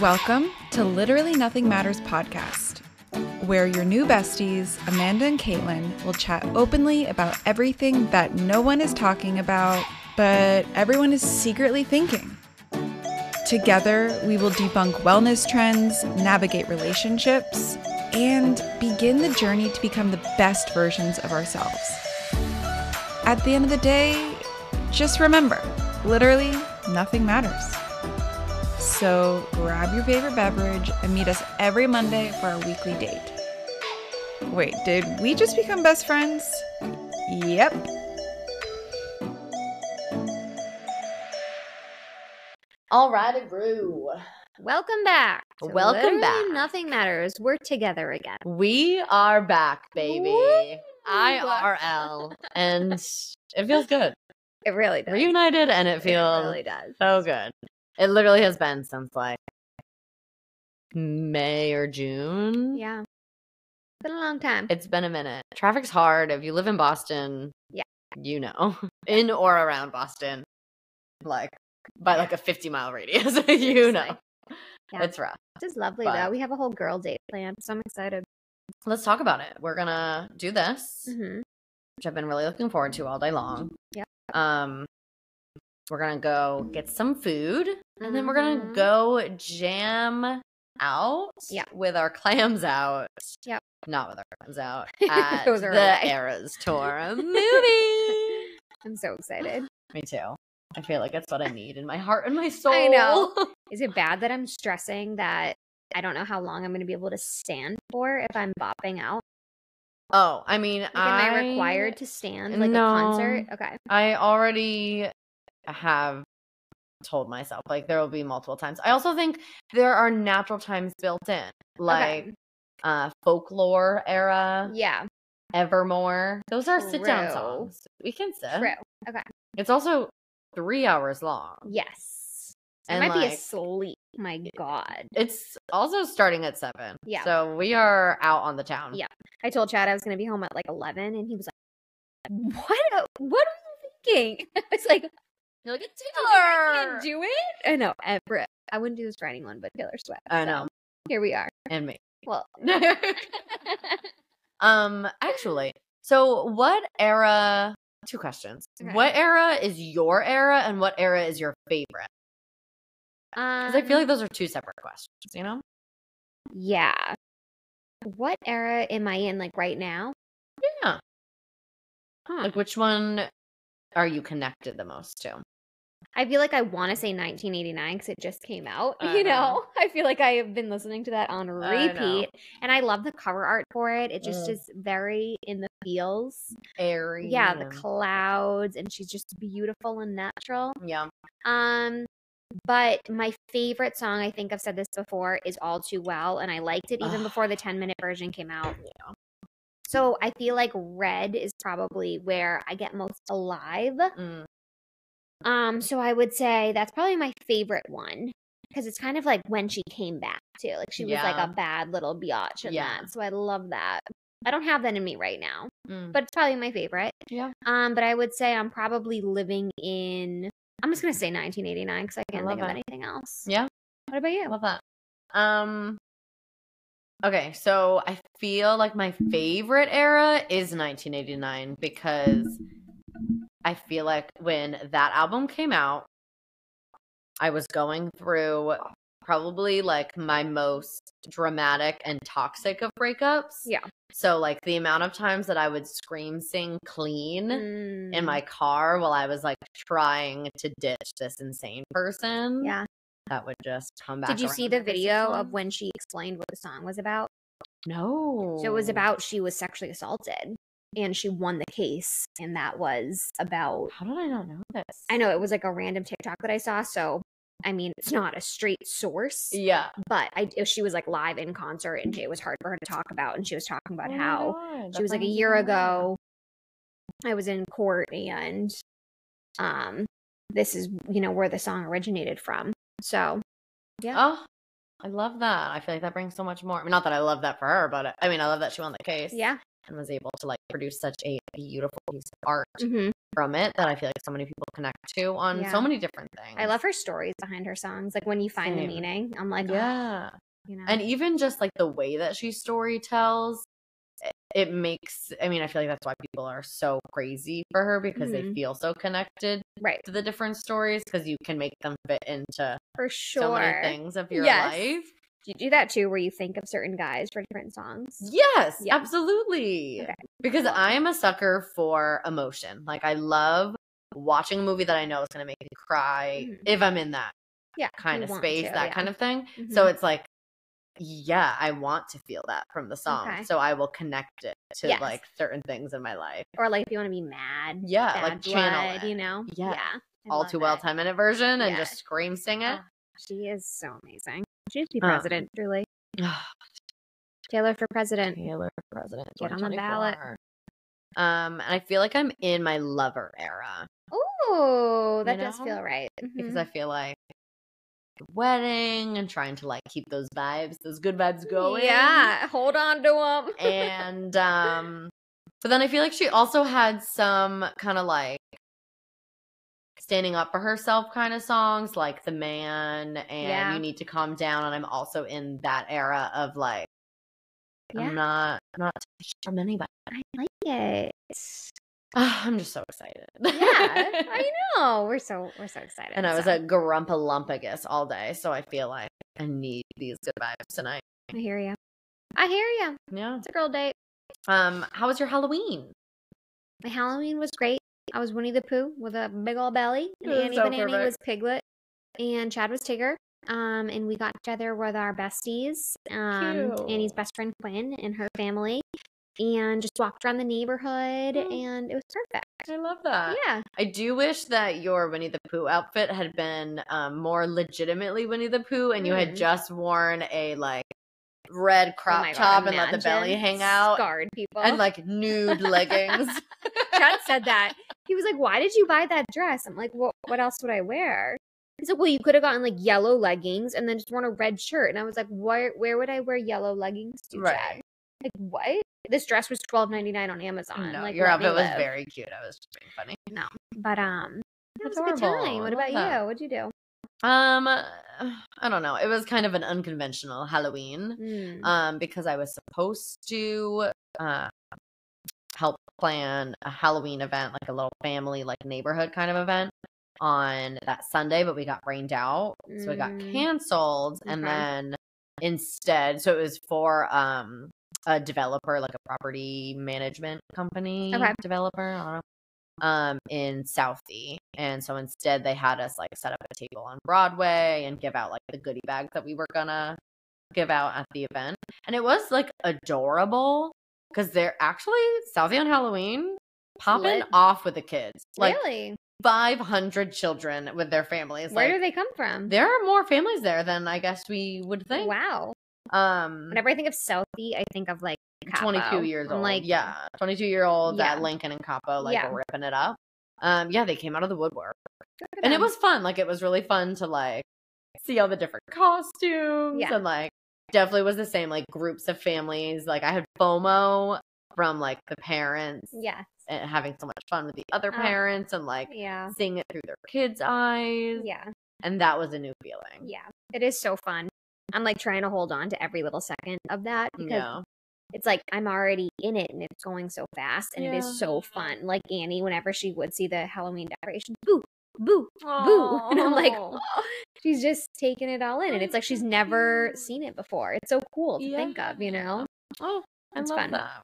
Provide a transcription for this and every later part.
Welcome to Literally Nothing Matters podcast, where your new besties, Amanda and Caitlin, will chat openly about everything that no one is talking about, but everyone is secretly thinking. Together, we will debunk wellness trends, navigate relationships, and begin the journey to become the best versions of ourselves. At the end of the day, just remember literally nothing matters. So grab your favorite beverage and meet us every Monday for our weekly date. Wait, did we just become best friends? Yep. All righty, Brew. Welcome back. to Welcome Literally back. Nothing matters. We're together again. We are back, baby. Woo! IRL. And it feels good. It really does. Reunited and it It feels really does. so good. It literally has been since like May or June. Yeah. It's Been a long time. It's been a minute. Traffic's hard. If you live in Boston, Yeah. you know, in or around Boston, like by like a 50 mile radius, you know, Yeah. it's rough. This is lovely but- though. We have a whole girl date planned, so I'm excited. Let's talk about it. We're gonna do this. hmm which I've been really looking forward to all day long. Yep. Um, we're gonna go get some food, and then we're gonna Mhm. go jam out. Yep. with our clams out. Yep. not with our clams out at Those the are away. Eras tour movie. I'm so excited. Me too. I feel like it's what I need in my heart and my soul. I know. Is it bad that I'm stressing that I don't know how long I'm going to be able to stand for if I'm bopping out? oh, I mean, Like, am I required to stand like No. a concert? Okay. I already have told myself like there will be multiple times. I also think there are natural times built in, like Okay. uh folklore era, Yeah. Evermore. Those are sit down songs. We can sit. True. Okay. It's also three hours long. Yes. I And, might be asleep. My God. It's also starting at seven. Yeah. So we are out on the town. Yeah. I told Chad I was going to be home at like 11, and he was like, What? What are you thinking? I was like, You're like, it's I Taylor. can't do it. I know. Ever. I wouldn't do this for anyone but Taylor Swift. I so know. Here we are. And me. Well, um, actually, so what era? Two questions. Okay. What era is your era, and what era is your favorite? Because I feel like um, those are two separate questions. You know? yeah. What era am I in like right now? Yeah. Huh. Like, which one are you connected the most to? I feel like I want to say 1989 because it just came out. I you know? I feel like I have been listening to that on I repeat, and I love the cover art for it. It just Mm. is very in the feels. Airy. Yeah, the clouds, and she's just beautiful and natural. Yeah. Um, but my favorite song, I think I've said this before, is All Too Well, and I liked it even before the 10 minute version came out. Yeah. So I feel like Red is probably where I get most alive. Mm. Um, so I would say that's probably my favorite one because it's kind of like when she came back too. Like she was like a bad little biatch in Yeah. that. So I love that. I don't have that in me right now, Mm. but it's probably my favorite. Yeah. Um, but I would say I'm probably living in. I'm just gonna say 1989 because I can't love think of anything else. Yeah. What about you? love that. Um Okay, so I feel like my favorite era is 1989 because I feel like when that album came out, I was going through probably like my most dramatic and toxic of breakups. Yeah. So like the amount of times that I would scream sing clean in Mm, my car while I was like trying to ditch this insane person. yeah. That would just come back. Did you see the video of when she explained what the song was about? No. So it was about she was sexually assaulted and she won the case, and that was about How did I not know this? I know it was like a random TikTok that I saw. So, I mean, it's not a straight source, Yeah. but I she was like live in concert and it was hard for her to talk about. And she was talking about Oh how God, she was like a year ago. I was in court and um, this is you know where the song originated from. So, yeah, Oh, I love that. I feel like that brings so much more. I mean, not that I love that for her, but I mean, I love that she won the case. yeah, And was able to like produce such a beautiful piece of art. hmm from it that I feel like so many people connect to on Yeah. so many different things. I love her stories behind her songs. Like when you find Same. the meaning, I'm like, Yeah. you know, And even just like the way that she story tells, it, it makes, I mean, I feel like that's why people are so crazy for her because they Mhm. feel so connected right to the different stories because you can make them fit into for sure. so many things of your Yes. life. Do you do that too, where you think of certain guys for different songs? Yes, Yeah. absolutely. Okay. Because. I am a sucker for emotion. Like I love watching a movie that I know is going to make me cry Mhm. if I'm in that Yeah, kind of space, to, that yeah. kind of thing. So Mhm. it's like, yeah, I want to feel that from the song. Okay. So I will connect it to Yes. like certain things in my life. or like if you want to be mad, Yeah, like channel blood, it. you know, Yeah. I All too well it. 10 minute version and Yeah. just scream sing it. Oh, she is so amazing. She should be president, truly. Taylor for president. Taylor for president. Get on the ballot. Um, and I feel like I'm in my lover era. Oh, that does know? feel right. because Mhm. I feel like the wedding and trying to like keep those vibes, those good vibes going. Yeah, hold on to them. And um but then I feel like she also had some kind of like standing up for herself kind of songs like The Man and Yeah. You Need to Calm Down and I'm also in that era of like Yeah. I'm not I'm not from anybody. I like it. I'm just so excited. Yeah, I know. We're so we're so excited. And I was so. at Grumpalumpagus all day, so I feel like I need these good vibes tonight. I hear you. I hear you. Yeah. It's a girl date. Um, how was your Halloween? My Halloween was great. I was Winnie the Pooh with a big old belly, and Annie so Banani perfect. was Piglet, and Chad was Tigger. Um, and we got together with our besties, um, Annie's best friend Quinn and her family, and just walked around the neighborhood, Mm. and it was perfect. I love that. Yeah, I do wish that your Winnie the Pooh outfit had been um, more legitimately Winnie the Pooh, and you had Mm. just worn a like red Oh crop God, top and let the belly hang out, Scarred people. and like nude leggings. Chad said that. He was like, "Why did you buy that dress?" I'm like, "What? What else would I wear?" He's like, "Well, you could have gotten like yellow leggings and then just worn a red shirt." And I was like, "Where? Where would I wear yellow leggings to?" Right. Chad? Like what? This dress was twelve ninety nine on Amazon. no, like your outfit was live. very cute. I was just being funny. no, but um, was a good time. What about you? What'd you do? Um, I don't know. It was kind of an unconventional Halloween. Mm. um, because I was supposed to uh, help plan a Halloween event, like a little family, like neighborhood kind of event on that Sunday, but we got rained out, so it got Mm. canceled. And then instead, so it was for um a developer, like a property management company Okay. developer. I don't know. Um, in Southie, and so instead they had us like set up a table on Broadway and give out like the goodie bags that we were gonna give out at the event. And it was like adorable because they're actually Southie on Halloween popping Lit. off with the kids. Like really? 500 children with their families. Where like, do they come from? there are more families there than I guess we would think. Wow. Um, Whenever I think of Southie, I think of like 22 Capo. years I'm old. Like, yeah, 22 year old Yeah. at Lincoln and Capo, like Yeah. ripping it up. Um, yeah, they came out of the woodwork, and it was fun. Like it was really fun to like see all the different costumes, Yeah. and like definitely was the same. Like groups of families. Like I had FOMO from like the parents yeah, and having so much fun with the other Oh. parents, and like Yeah. seeing it through their kids' eyes. Yeah. and that was a new feeling. Yeah. It is so fun. I'm like trying to hold on to every little second of that because Yeah. It's like I'm already in it and it's going so fast and it Yeah. is so fun. Like Annie, whenever she would see the Halloween decorations, boo, boo, boo. And I'm like, Aw. she's just taking it all in. And it's like she's never seen it before. It's so cool to think of, you know? Oh, I It's love fun. that.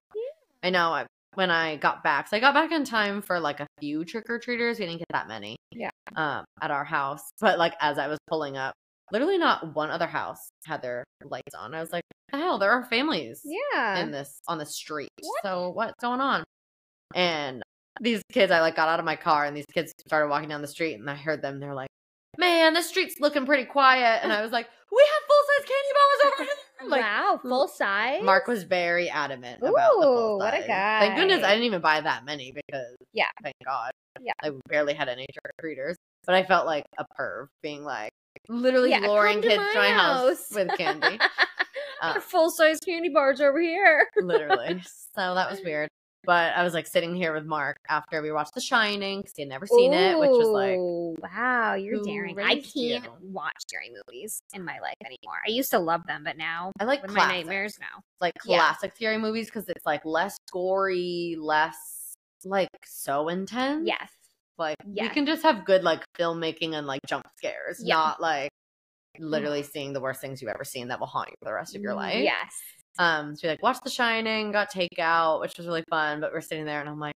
I know. I, when I got back, so I got back in time for like a few trick or treaters. We didn't get that many. Yeah. Um, at our house, but like as I was pulling up, literally not one other house had their lights on. I was like, the hell, there are families Yeah. in this on the street. What? So what's going on? And these kids, I like got out of my car, and these kids started walking down the street, and I heard them. They're like, "Man, the street's looking pretty quiet." And I was like, "We have full size candy bars over here." Like wow, full size. Mark was very adamant about the full Ooh, what a size. Thank goodness. I didn't even buy that many because Yeah. thank God. Yeah. I barely had any trick or treaters, but I felt like a perv being like literally Yeah, luring kids to my house house. with candy. Uh, full size candy bars over here. literally. So that was weird. But I was like sitting here with Mark after we watched The Shining because he had never seen it, which was like wow, you're daring. I can't watch scary movies in my life anymore. I used to love them, but now I like my nightmares now. like Yeah. classic scary movies because it's like less gory, less like so intense. Yes. Like you Yes. can just have good like filmmaking and like jump scares, Yeah. not like literally seeing the worst things you've ever seen that will haunt you for the rest of your life. Yes. Um, so we like watched The Shining, got takeout, which was really fun. But we're sitting there, and I'm like,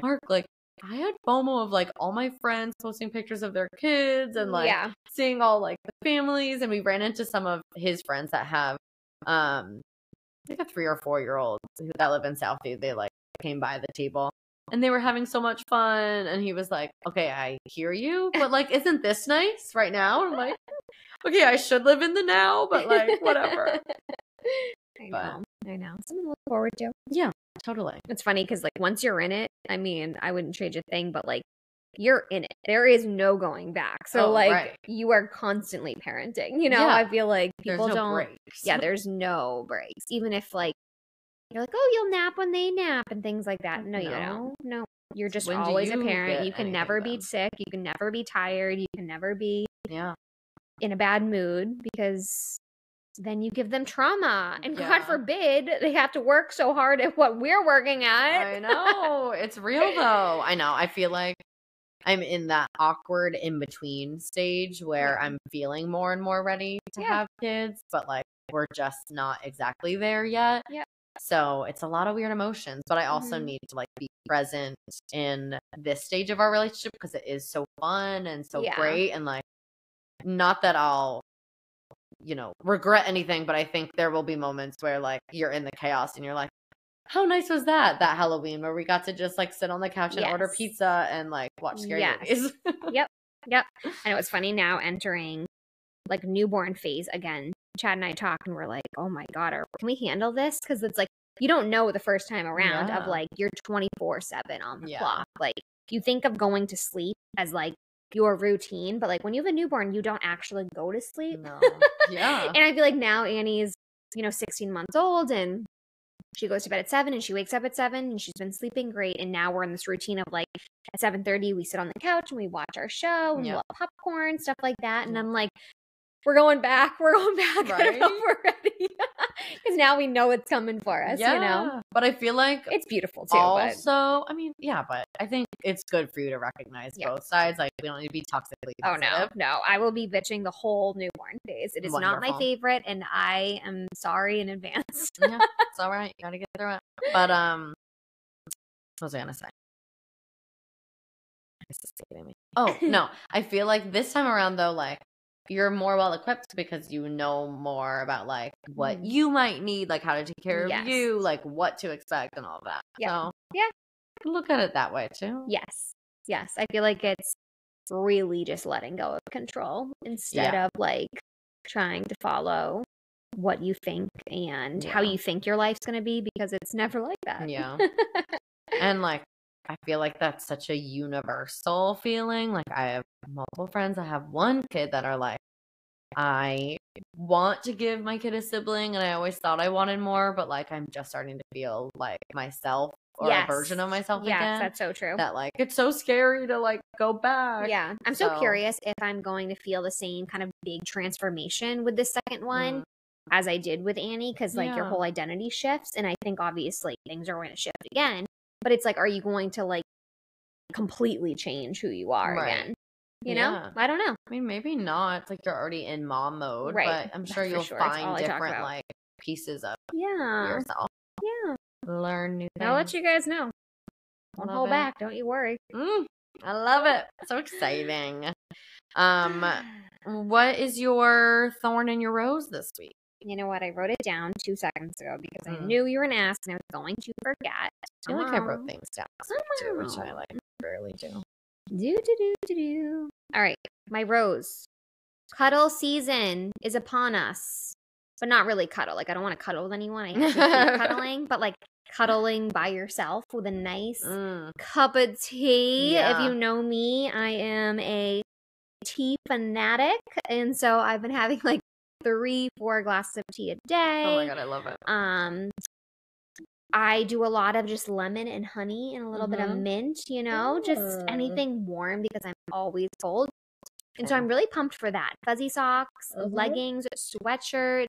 Mark, like I had FOMO of like all my friends posting pictures of their kids and like yeah. seeing all like the families, and we ran into some of his friends that have um like a three or four year old who that live in Southie. They like came by the table. And they were having so much fun, and he was like, "Okay, I hear you, but like, isn't this nice right now?" I'm like, "Okay, I should live in the now, but like, whatever." I But- know. I know. Something to look forward to. Yeah, totally. It's funny because like once you're in it, I mean, I wouldn't change a thing, but like you're in it. There is no going back. So Oh, like right. you are constantly parenting. You know, Yeah. I feel like people no don't. breaks. Yeah, there's no breaks. Even if like you're like, oh, you'll nap when they nap and things like that. No, you don't. No, you're just When always a parent. You can never be sick. You can never be tired. You can never be yeah. in a bad mood because then you give them trauma. And God forbid they have to work so hard at what we're working at. I know. It's real though. I know. I feel like I'm in that awkward in between stage where Yeah. I'm feeling more and more ready to Yeah. have kids, but like we're just not exactly there yet. Yep. So it's a lot of weird emotions, but I also Mhm. need to like be present in this stage of our relationship because it is so fun and so Yeah. great and like not that I'll you know regret anything, but I think there will be moments where like you're in the chaos and you're like how nice was that that Halloween where we got to just like sit on the couch and order pizza and like watch scary Yes. movies. Yep. Yep. And it was funny now entering like newborn phase again. Chad and I talked and we're like, oh my God, are, can we handle this? Because it's like, you don't know the first time around Yeah. of like you're 24 7 on the Yeah. clock. Like you think of going to sleep as like your routine, but like when you have a newborn, you don't actually go to sleep. no. Yeah. and I feel like now Annie's, you know, 16 months old and she goes to bed at seven and she wakes up at seven and she's been sleeping great. And now we're in this routine of like at 7:30 we sit on the couch and we watch our show and Yeah. we'll have popcorn, stuff like that. And. I'm like, we're going back, we're going back. I don't know if we're ready. Because now we know it's coming for us, you know? But I feel like It's beautiful too. but also, I mean, yeah, but I think it's good for you to recognize Yeah. both sides. Like we don't need to be toxically Oh no, no! I will be bitching the whole newborn phase. It is not my favorite, and I am sorry in advance. yeah, it's all right. You gotta get through it. But um, what was I gonna say? It's escaping me. Oh no, I feel like this time around though, like you're more well equipped because you know more about like what Mhm. you might need, like how to take care Yes. of you, like what to expect and all of that. Yeah. So Yeah. look at it that way too. Yes. Yes. I feel like it's really just letting go of control instead of like trying to follow what you think and how you think your life's going to be because it's never like that. Yeah. And like I feel like that's such a universal feeling. Like I have multiple friends I have one kid that are like, I want to give my kid a sibling and I always thought I wanted more, but like I'm just starting to feel like myself or Yes. a version of myself yes, again. that's so true. that like it's so scary to like go back. yeah. I'm so, so- curious if I'm going to feel the same kind of big transformation with the second one Mm. as I did with Annie because like your whole identity shifts and I think obviously things are going to shift again, but it's like are you going to like completely change who you are Right. again? You know? Yeah. I don't know. I mean, maybe not. It's like you're already in mom mode, Right. but I'm sure you'll sure. Find different like pieces of Yeah. yourself. Yeah. Learn new things. I'll let you guys know. Don't hold it. back. Don't you worry. Mm, I love it. So exciting. Um, what is your thorn in your rose this week? You know what? I wrote it down two seconds ago because I Mm. knew you were an ass and I was going to forget. I feel like I wrote Um, things down this too, which I oh. like rarely do. Do, do, do, do, do. All right. My rose. Cuddle season is upon us. But not really cuddle. Like, I don't want to cuddle with anyone. I hate cuddling, but like cuddling by yourself with a nice Mm, cup of tea. If you know me, I am a tea fanatic. And so I've been having like three, four glasses of tea a day. Oh my god, I love it. Um, I do a lot of just lemon and honey and a little bit of Mhm. mint, you know, just Mm. anything warm because I'm always cold. And so I'm really pumped for that. Fuzzy socks, Mhm. leggings, sweatshirts,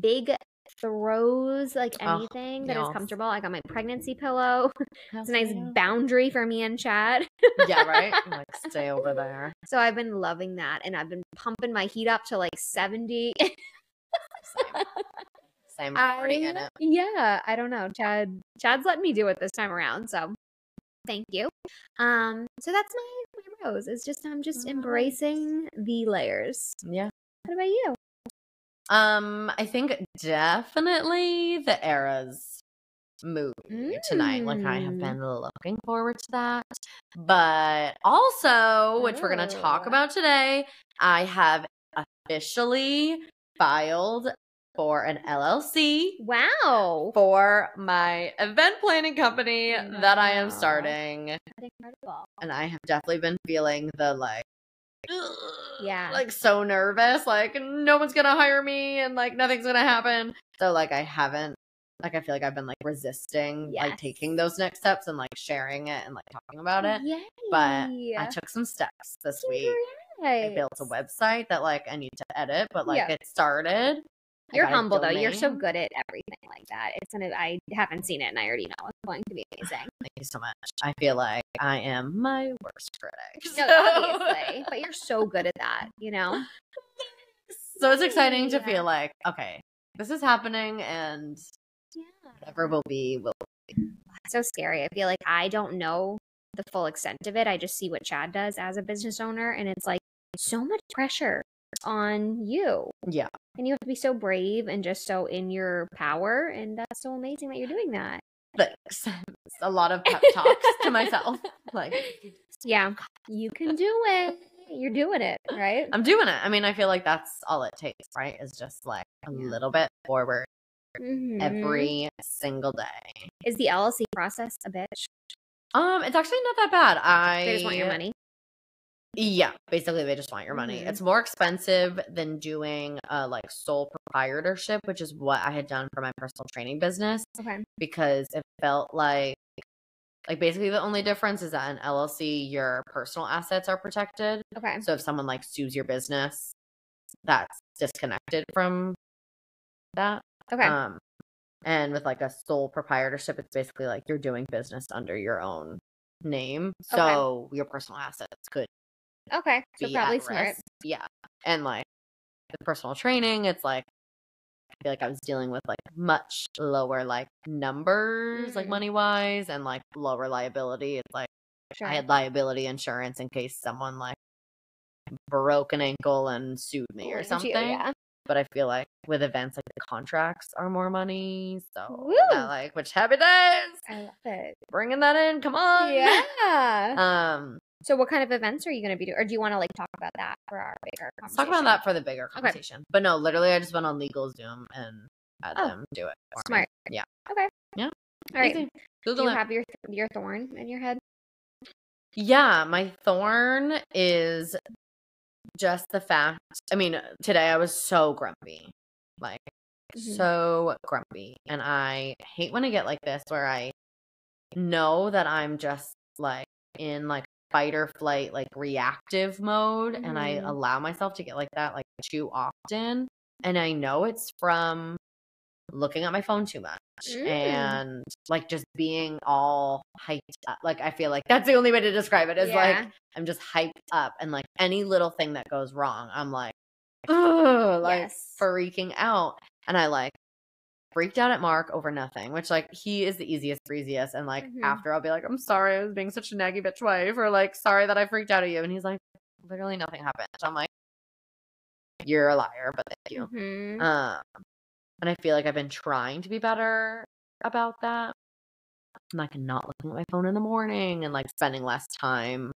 big throws, like Oh, anything that is yes. comfortable. I got my pregnancy pillow. It's a nice boundary for me and Chad. yeah, right? Like stay over there. So I've been loving that and I've been pumping my heat up to like 70. Same. Same. I'm already in I- it. Yeah, I don't know. Chad Chad's letting me do it this time around, so thank you. Um, so that's my, my rose. It's just I'm just Nice. embracing the layers. Yeah. What about you? Um, I think definitely the eras movie tonight. Like I have Mm. been looking forward to that. But also, which we're gonna talk Oh. about today, I have officially filed for an LLC Wow. for my event planning company that I am starting. Incredible. And I have definitely been feeling the like Yeah. like so nervous like no one's gonna hire me and like nothing's gonna happen so like i haven't like i feel like i've been like resisting like taking those next steps and like sharing it and like talking about it Yay. but i took some steps this week i built a website that like i need to edit but like Yeah. it started You're humble though. You're so good at everything like that. It's gonna. I haven't seen it, and I already know it's going to be amazing. thank you so much i feel like i am my worst critic No, obviously, but you're so good at that. You know. so it's exciting to Yeah. feel like okay this is happening and Yeah. whatever will be will be. so scary. I feel like I don't know the full extent of it. I just see what Chad does as a business owner, and it's like so much pressure on you. yeah And you have to be so brave and just so in your power. And that's so amazing that you're doing that. Thanks. A lot of pep talks to myself. Like Yeah. You can do it. You're doing it, right? I'm doing it. I mean, I feel like that's all it takes, right? Is just like a little bit forward Mhm. every single day. Is the LLC process a bitch? Um, it's actually not that bad. I They just want your money. Yeah, basically they just want your money. Mhm. It's more expensive than doing uh like sole proprietorship, which is what I had done for my personal training business Okay. because it felt like like basically the only difference is that in LLC your personal assets are protected. Okay. So if someone like sues your business, that's disconnected from that. Okay. Um, and with like a sole proprietorship, it's basically like you're doing business under your own name. Okay. So your personal assets could okay. So probably smart. risk. Yeah. And like the personal training, it's like I feel like I was dealing with like much lower like numbers, like Mm. money wise, and like lower liability. It's like Sure. I had liability insurance in case someone like broke an ankle and sued me or you, something. yeah. But I feel like with events, like the contracts are more money. So, like, which happy days! I love it. Bringing that in, come on. Yeah. Um, so what kind of events are you going to be doing? Or do you want to like talk about that for our bigger let's talk about that for the bigger Okay. conversation. But no, literally, I just went on LegalZoom and had Oh, them do it. for me. Smart. Yeah. Okay. Yeah. All right. Easy. Do you it. have your your thorn in your head? Yeah, my thorn is just the fact. I mean, today I was so grumpy, like Mhm. so grumpy, and I hate when I get like this where I know that I'm just like in like fight or flight, like reactive mode, and I Mhm. allow myself to get like that like too often, and I know it's from looking at my phone too much Mm. and like just being all hyped up. Like I feel like that's the only way to describe it is Yeah. like I'm just hyped up and like any little thing that goes wrong, I'm like, Ugh, like Yes. freaking out. And I like freaked out at Mark over nothing, which like he is the easiest, breeziest. And like Mhm. after I'll be like, I'm sorry I was being such a naggy bitch wife, or like sorry that I freaked out at you. And he's like, literally nothing happened. I'm like, You're a liar, but thank you. Mhm. Um, and I feel like I've been trying to be better about that. I'm like not looking at my phone in the morning and like spending less time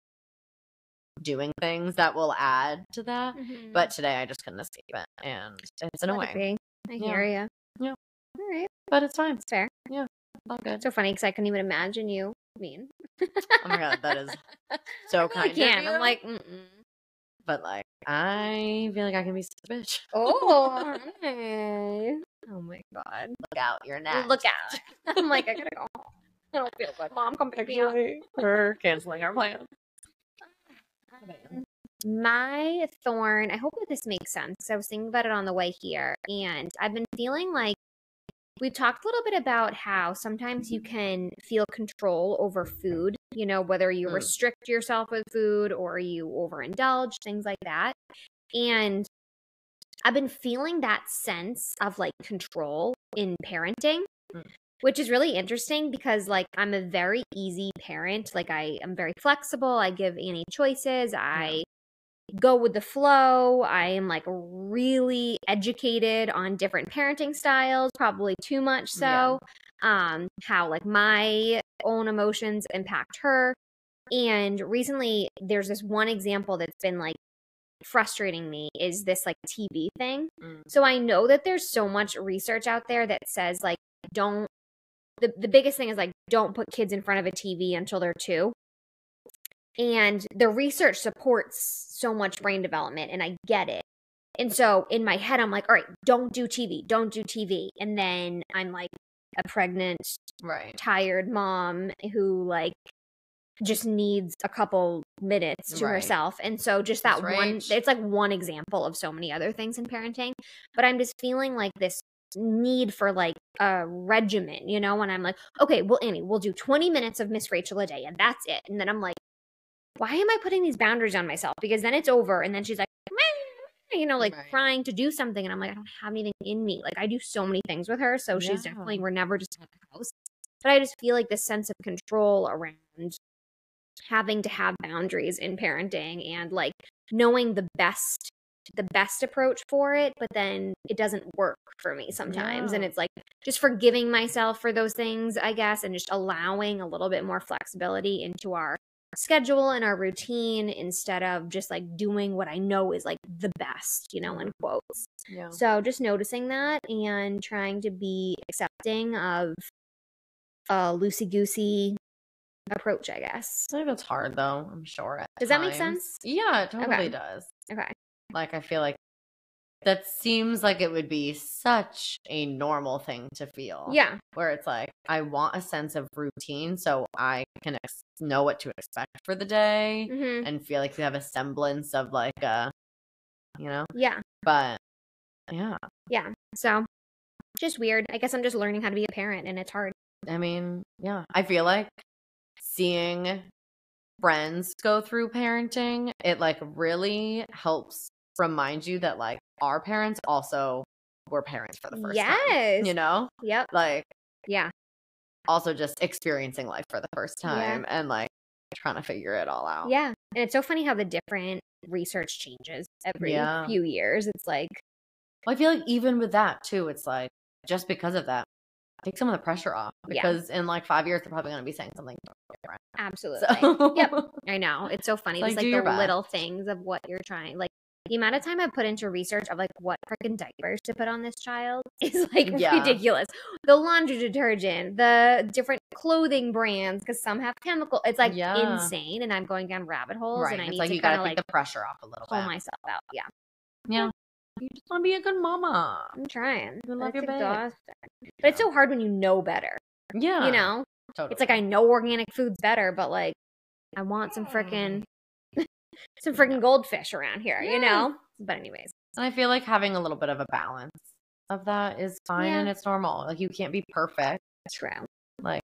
doing things that will add to that. Mhm. But today I just couldn't escape it, and it's annoying. I Yeah. hear you. Yeah. All right. But it's fine. It's fair. It's all good. So funny because I couldn't even imagine you mean. Oh my god, that is so I kind of can't. you. I'm like, mm-mm. but like I feel like I can be such a bitch. oh, hey. Oh my god. Look out, you're next. Look out. I'm like, I gotta go home. I don't feel good. Mom, come pick me up. we're canceling our plan. My thorn, I hope that this makes sense. 'cause I was thinking about it on the way here, and I've been feeling like we've talked a little bit about how sometimes you can feel control over food, you know, whether you Mm. restrict yourself with food or you overindulge, things like that. And I've been feeling that sense of like control in parenting, Mm. which is really interesting because like I'm a very easy parent. Like I am very flexible. I give Annie choices. I go with the flow. I am like really educated on different parenting styles, probably too much so. Um, how like my own emotions impact her. And recently there's this one example that's been like frustrating me is this like TV thing. Mm. So I know that there's so much research out there that says like don't the, the biggest thing is like don't put kids in front of a TV until they're 2. And the research supports so much brain development and I get it. And so in my head I'm like, all right, don't do TV, don't do TV. And then I'm like a pregnant Right. tired mom who like just needs a couple minutes to Right. herself. And so just that That's one right. it's like one example of so many other things in parenting, but I'm just feeling like this need for like a regimen, you know, and I'm like, okay, well Annie, we'll do 20 minutes of Miss Rachel a day and that's it. And then I'm like, why am I putting these boundaries on myself? Because then it's over and then she's like "Meh," you know, like Right. trying to do something and I'm like, I don't have anything in me. Like I do so many things with her. So she's definitely we're never just at the house but I just feel like this sense of control around having to have boundaries in parenting and like knowing the best the best approach for it but then it doesn't work for me sometimes and it's like just forgiving myself for those things I guess and just allowing a little bit more flexibility into our schedule and our routine instead of just like doing what I know is like the best you know in quotes Yeah. so just noticing that and trying to be accepting of a loosey goosey approach, I guess. I think it's hard though, I'm sure. Does that make sense? Yeah, it totally Okay. does. Okay. Like I feel like that seems like it would be such a normal thing to feel. Yeah. Where it's like I want a sense of routine so I can ex- know what to expect for the day hmm and feel like you have a semblance of like a you know, Yeah. but yeah. Yeah. So just weird. I guess I'm just learning how to be a parent and it's hard. I mean, yeah. I feel like seeing friends go through parenting, it like really helps remind you that like our parents also were parents for the first time. Yes. You know? Yep. Like Yeah. also just experiencing life for the first Yeah. time and like trying to figure it all out. Yeah. And it's so funny how the different research changes every Yeah. few years. It's like, Well, I feel like even with that too, it's like just because of that, take some of the pressure off. Yeah. Because in like five years they're probably gonna be saying something different. absolutely. So Yep. I know. It's so funny. Like, Just like the little things of what you're trying. Like the amount of time I put into research of like what freaking diapers to put on this child is like Yeah. ridiculous. The laundry detergent, the different clothing brands, because some have chemical. It's like Yeah. insane. And I'm going down rabbit holes right. and I it's need like to you kind gotta of take like the pressure off a little pull bit. myself out. Yeah. Yeah. You just want to be a good mama. I'm trying. You love it's your babe. exhausting. But it's so hard when you know better. Yeah. You know? totally. It's like I know organic food's better, but like I want some freaking mm. Some freaking goldfish around here, you know? But anyways. And I feel like having a little bit of a balance of that is fine Yeah. and it's normal. Like you can't be perfect. True. Like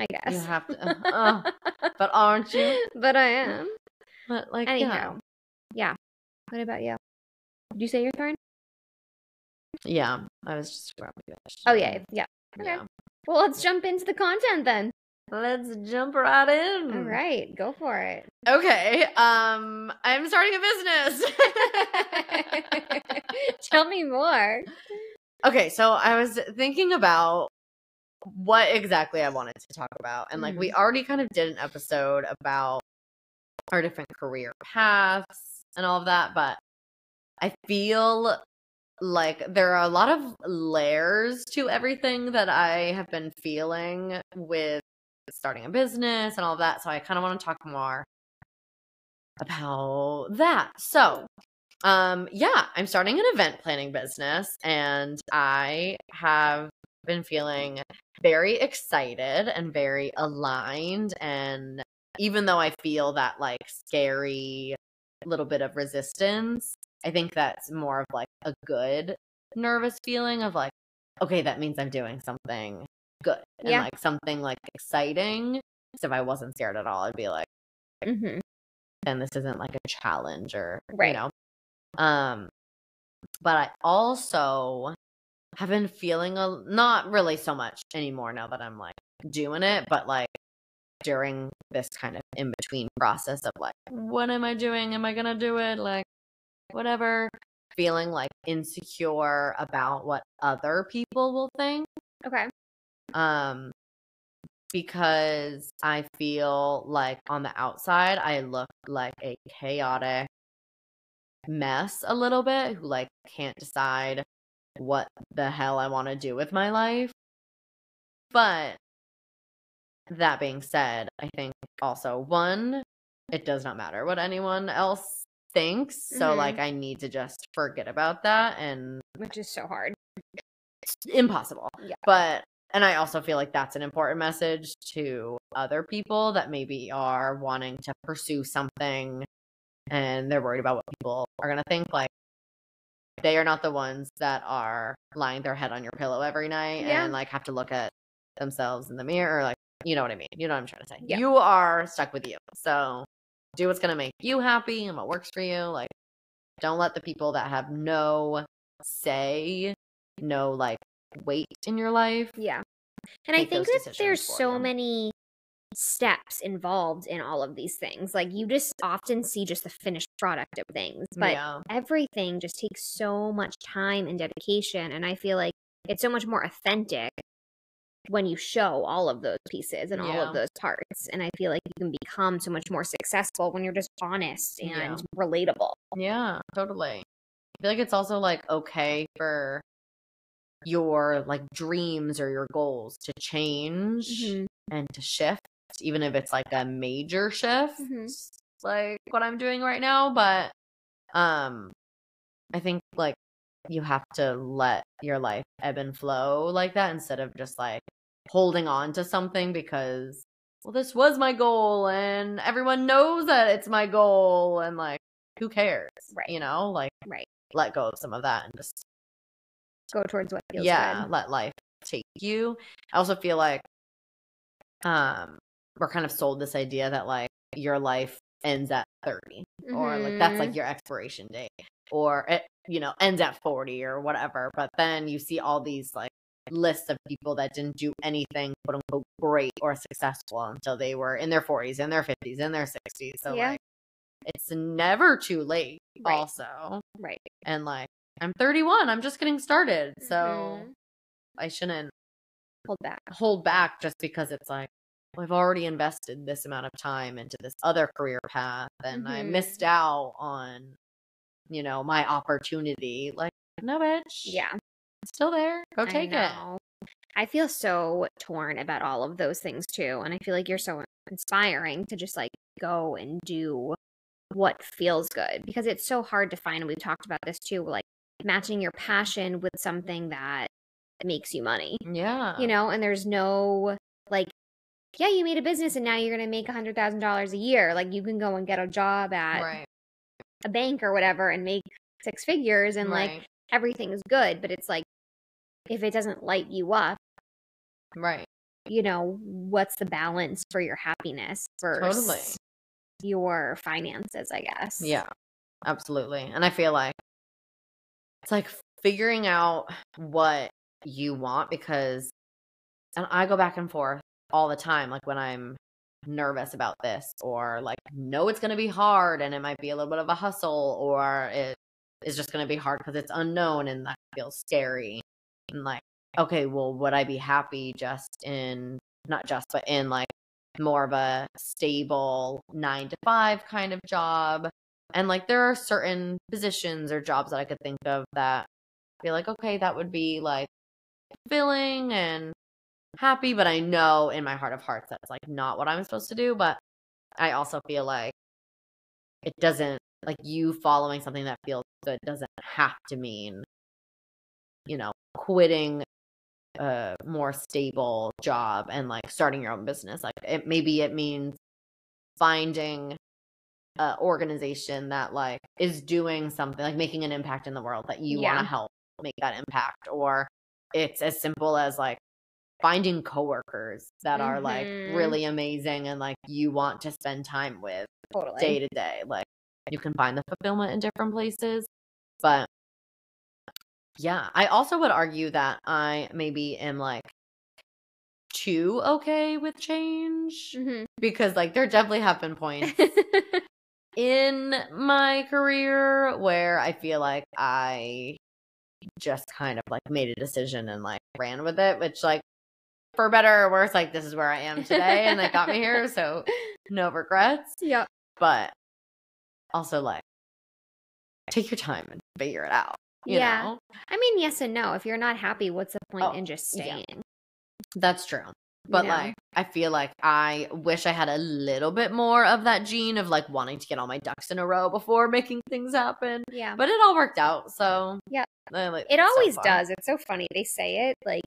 I guess. you have to, uh, but aren't you? but I am. But like, Anyhow. Yeah. What about you? Did you say your turn? yeah, yeah. I was just. Oh yeah, yeah. Okay. Yeah. Well, let's jump into the content then. Let's jump right in. All right, go for it. Okay. Um, I'm starting a business. Tell me more. okay, so I was thinking about what exactly I wanted to talk about. And like we already kind of did an episode about our different career paths and all of that, but I feel like there are a lot of layers to everything that I have been feeling with starting a business and all that. So I kind of want to talk more about that. So Um, yeah, I'm starting an event planning business and I have been feeling very excited and very aligned. And even though I feel that like scary little bit of resistance, I think that's more of like a good nervous feeling of like, okay, that means I'm doing something good and Yeah. like something like exciting. So if I wasn't scared at all, I'd be like, mm-hmm. and this isn't like a challenge or Right. you know um but i also have been feeling a not really so much anymore now that i'm like doing it but like during this kind of in between process of like what am i doing am i gonna do it like whatever feeling like insecure about what other people will think Okay. Um because I feel like on the outside I look like a chaotic mess a little bit who like can't decide what the hell I want to do with my life. But that being said, I think also one it does not matter what anyone else thinks. So Mhm. like I need to just forget about that and Which is so hard. impossible. Yeah. But and I also feel like that's an important message to other people that maybe are wanting to pursue something and they're worried about what people are going to think like they are not the ones that are lying their head on your pillow every night Yeah. and like have to look at themselves in the mirror like you know what I mean. You know what I'm trying to say. Yeah. You are stuck with you. So do what's going to make you happy and what works for you. Like don't let the people that have no say, no like weight in your life. Yeah. And I think that there's so you. many steps involved in all of these things. Like you just often see just the finished product of things, but yeah. everything just takes so much time and dedication. And I feel like it's so much more authentic when you show all of those pieces and all of those parts. And I feel like you can become so much more successful when you're just honest and Yeah. relatable. Yeah, totally. I feel like it's also like okay for your like dreams or your goals to change Mhm. and to shift, even if it's like a major shift, Mhm. like what I'm doing right now. But um I think like you have to let your life ebb and flow like that instead of just like holding on to something because well this was my goal and everyone knows that it's my goal and like who cares Right. you know like Right. let go of some of that and just Go towards what feels yeah good. let life take you i also feel like um we're kind of sold this idea that like your life ends at 30 or like that's like Mhm. your expiration date or it you know ends at 40 or whatever but then you see all these like lists of people that didn't do anything quote unquote great or successful until they were in their 40s in their 50s in their 60s so Yeah. like it's never too late Right. also Right. and like i'm 31 i'm just getting started so Mhm. i shouldn't Hold back. hold back just because it's like well, I've already invested this amount of time into this other career path and I Mhm. missed out on you know my opportunity like no bitch Yeah. it's still there go I take it. I feel so torn about all of those things too. And I feel like you're so inspiring to just like go and do what feels good because it's so hard to find. And we've talked about this too, like matching your passion with something that makes you money, yeah you know? And there's no like, yeah, you made a business and now you're going to make a $100,000 a year. Like you can go and get a job at right a bank or whatever and make six figures and like everything is good. But it's like, if it doesn't light you up, right you know, what's the balance for your happiness versus Totally. your finances, I guess. Yeah, absolutely. And I feel like it's like figuring out what you want because, and I go back and forth all the time, like when I'm nervous about this or like know it's going to be hard and it might be a little bit of a hustle or it is just going to be hard because it's unknown and that feels scary. And like, okay, well, would I be happy just in, not just, but in like more of a stable nine to five kind of job? And like there are certain positions or jobs that I could think of that feel like, okay, that would be like filling and happy, but I know in my heart of hearts that's like not what I'm supposed to do. But I also feel like it doesn't like you following something that feels good doesn't have to mean, you know, quitting a more stable job and like starting your own business. Like it maybe it means finding a organization that like is doing something like making an impact in the world that you want to help make that impact or it's as simple as like finding coworkers that are like Mhm. really amazing and like you want to spend time with Totally. day to day. Like you can find the fulfillment in different places. But yeah, I also would argue that I maybe am like too okay with change Mhm. because like there definitely have been points in my career where I feel like I just kind of like made a decision and like ran with it, which like for better or worse, like this is where I am today and that got me here. So no regrets. Yep. But also like take your time and figure it out. You Yeah. know? I mean, yes and no. If you're not happy, what's the point Oh, in just yeah. staying? That's true. But know? like I feel like I wish I had a little bit more of that gene of like wanting to get all my ducks in a row before making things happen. Yeah. But it all worked out, so Yep. uh, like, It always far. does. It's so funny. They say it like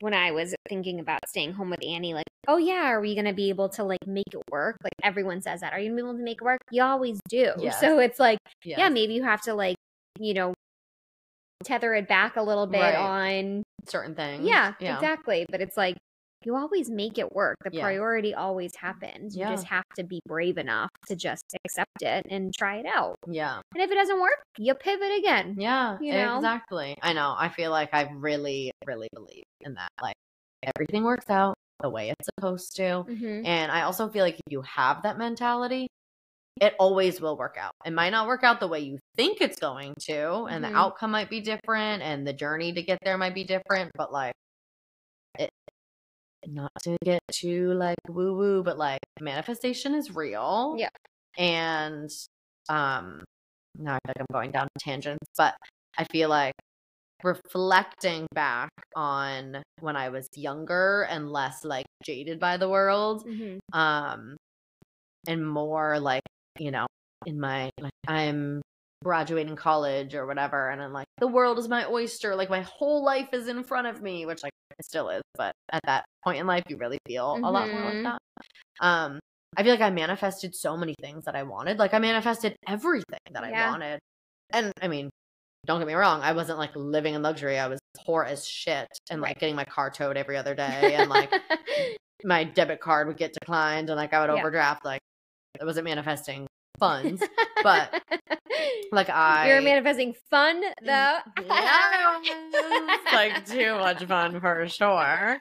when I was thinking about staying home with Annie, like, oh yeah, are we gonna be able to like make it work? Like everyone says that. Are you gonna be able to make it work? You always do. Yes. So it's like, Yes. yeah, maybe you have to like, you know, tether it back a little bit Right. on certain things. yeah, yeah. exactly. But it's like you always make it work. The Yeah. priority always happens. You Yeah. just have to be brave enough to just accept it and try it out. Yeah. And if it doesn't work, you pivot again. Yeah. You know? Exactly. I know. I feel like I really, really believe in that. Like everything works out the way it's supposed to. Mm-hmm. And I also feel like if you have that mentality, it always will work out. It might not work out the way you think it's going to, and Mhm. the outcome might be different, and the journey to get there might be different, but like, not to get too like woo woo, but like manifestation is real. Yeah. And, um, now I feel like I'm going down tangents, but I feel like reflecting back on when I was younger and less like jaded by the world, Mm-hmm. um and more like you know in my like i'm graduating college or whatever and i'm like the world is my oyster like my whole life is in front of me which like it still is but at that point in life you really feel a lot more like Mhm. that um i feel like i manifested so many things that i wanted like i manifested everything that i Yeah. wanted and i mean don't get me wrong i wasn't like living in luxury i was poor as shit and like Right. getting my car towed every other day and like my debit card would get declined and like I would Yeah. overdraft like it wasn't manifesting funds but like I You're manifesting fun though. Like too much fun for sure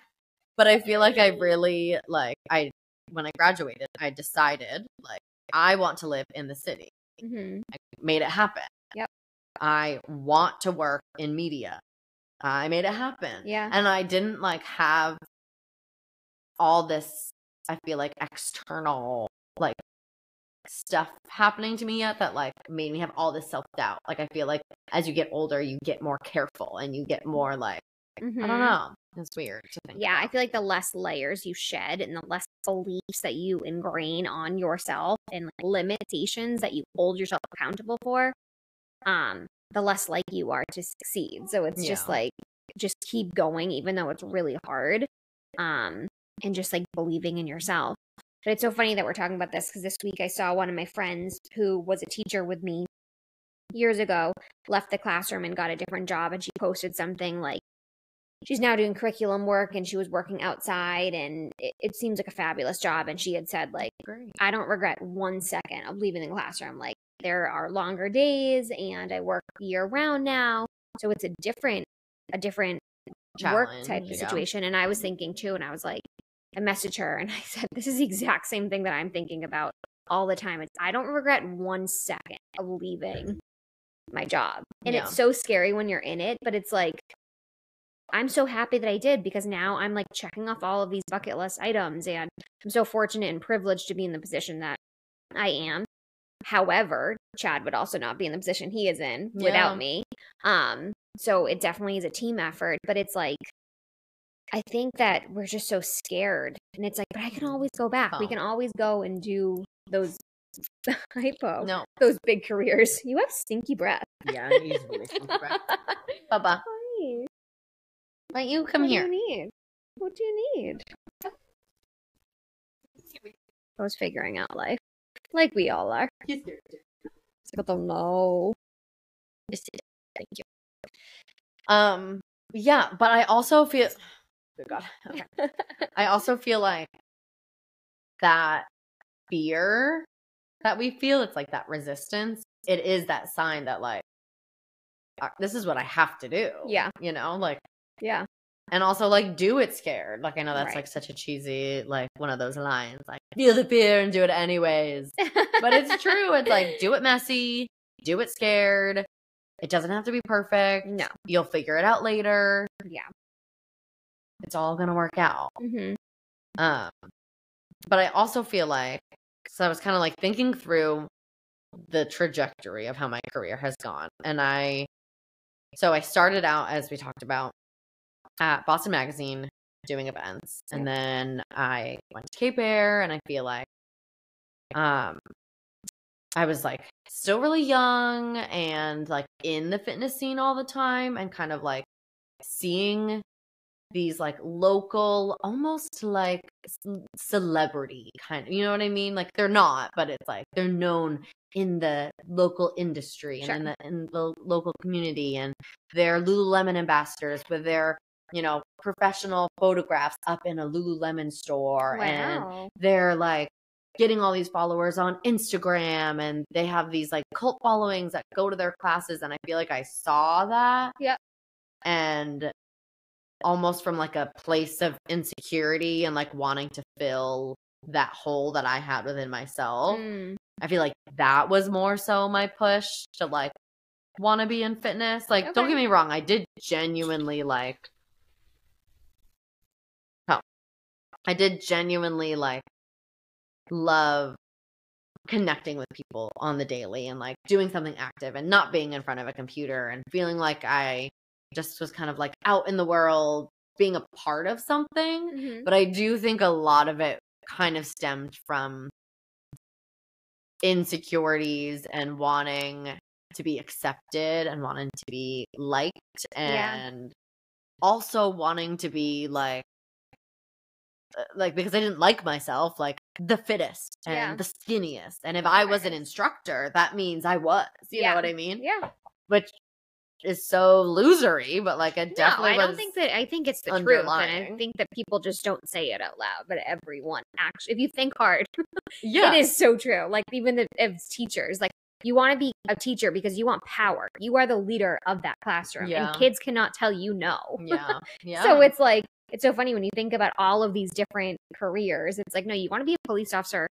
but I feel like I really like I when I graduated I decided like I want to live in the city Mm-hmm. I made it happen Yep. I want to work in media I made it happen Yeah. and I didn't like have all this I feel like external like stuff happening to me yet that like made me have all this self-doubt. Like I feel like as you get older you get more careful and you get more like I Mhm. don't know. It's weird to think. Yeah, I feel like the less layers you shed and the less beliefs that you ingrain on yourself and like limitations that you hold yourself accountable for, um, the less like you are to succeed. So it's just like just keep going even though it's really hard. Um, and just like believing in yourself. But it's so funny that we're talking about this because this week I saw one of my friends who was a teacher with me years ago, left the classroom and got a different job, and she posted something like she's now doing curriculum work and she was working outside and it, it seems like a fabulous job. And she had said like great. i don't regret one second of leaving the classroom. Like there are longer days and i work year round now. So it's a different a different work type Challenge, of yeah. situation. And i was thinking too and i was like i messaged her and i said this is the exact same thing that i'm thinking about all the time. It's i don't regret one second of leaving mm-hmm. my job. And Yeah. it's so scary when you're in it but it's like i'm so happy that i did because now i'm like checking off all of these bucket list items and i'm so fortunate and privileged to be in the position that i am however chad would also not be in the position he is in Yeah. without me um so it definitely is a team effort but it's like i think that we're just so scared and it's like but i can always go back we Oh. can always go and do those hypo. No. Those big careers. You have stinky breath. Yeah, he's really Bubba, Hi. Why don't you come what here? do you need? What do you need? I was figuring out life. Like we all are. It's I don't know. Just. Thank you. Um, yeah, but I also feel. Good God. Okay. I also feel like that fear that we feel, it's like that resistance. It is that sign that, like, uh, this is what I have to do. Yeah. You know, like, Yeah. and also, like, do it scared. Like, I know that's Right. like such a cheesy, like, one of those lines, like, feel the fear and do it anyways. But it's true. It's like, do it messy, do it scared. It doesn't have to be perfect. No. You'll figure it out later. Yeah. It's all going to work out. hmm Um, but I also feel like, so I was kind of like thinking through the trajectory of how my career has gone. And I, so I started out, as we talked about, at Boston Magazine doing events. And then I went to Cape Air, and I feel like, um, I was like still really young and like in the fitness scene all the time and kind of like seeing these like local almost like celebrity kind of you know what i mean like they're not but it's like they're known in the local industry and in the in the local community and they're lululemon ambassadors with their you know professional photographs up in a lululemon store and they're like getting all these followers on Instagram and they have these like cult followings that go to their classes and I feel like I saw that. Yep. And almost from like a place of insecurity and like wanting to fill that hole that I had within myself. Mm, I feel like that was more so my push to like want to be in fitness. Like, don't get me wrong, I did genuinely like. I did genuinely like love connecting with people on the daily and like doing something active and not being in front of a computer and feeling like I just was kind of like out in the world being a part of something. mhm. But I do think a lot of it kind of stemmed from insecurities and wanting to be accepted and wanting to be liked Yeah. and also wanting to be like Uh, like because I didn't like myself like the fittest and Yeah. the skinniest and if I was an instructor that means I was you Yeah. know what I mean Yeah. which is so losery but like No, definitely I don't think that. I think it's the truth, and I think that people just don't say it out loud. But everyone actually, if you think hard, yeah it is so true. Like even the, as teachers, like you want to be a teacher because you want power. You are the leader of that classroom, Yeah. and kids cannot tell you no. yeah yeah So it's like it's so funny when you think about all of these different careers. It's like no, you want to be a police officer,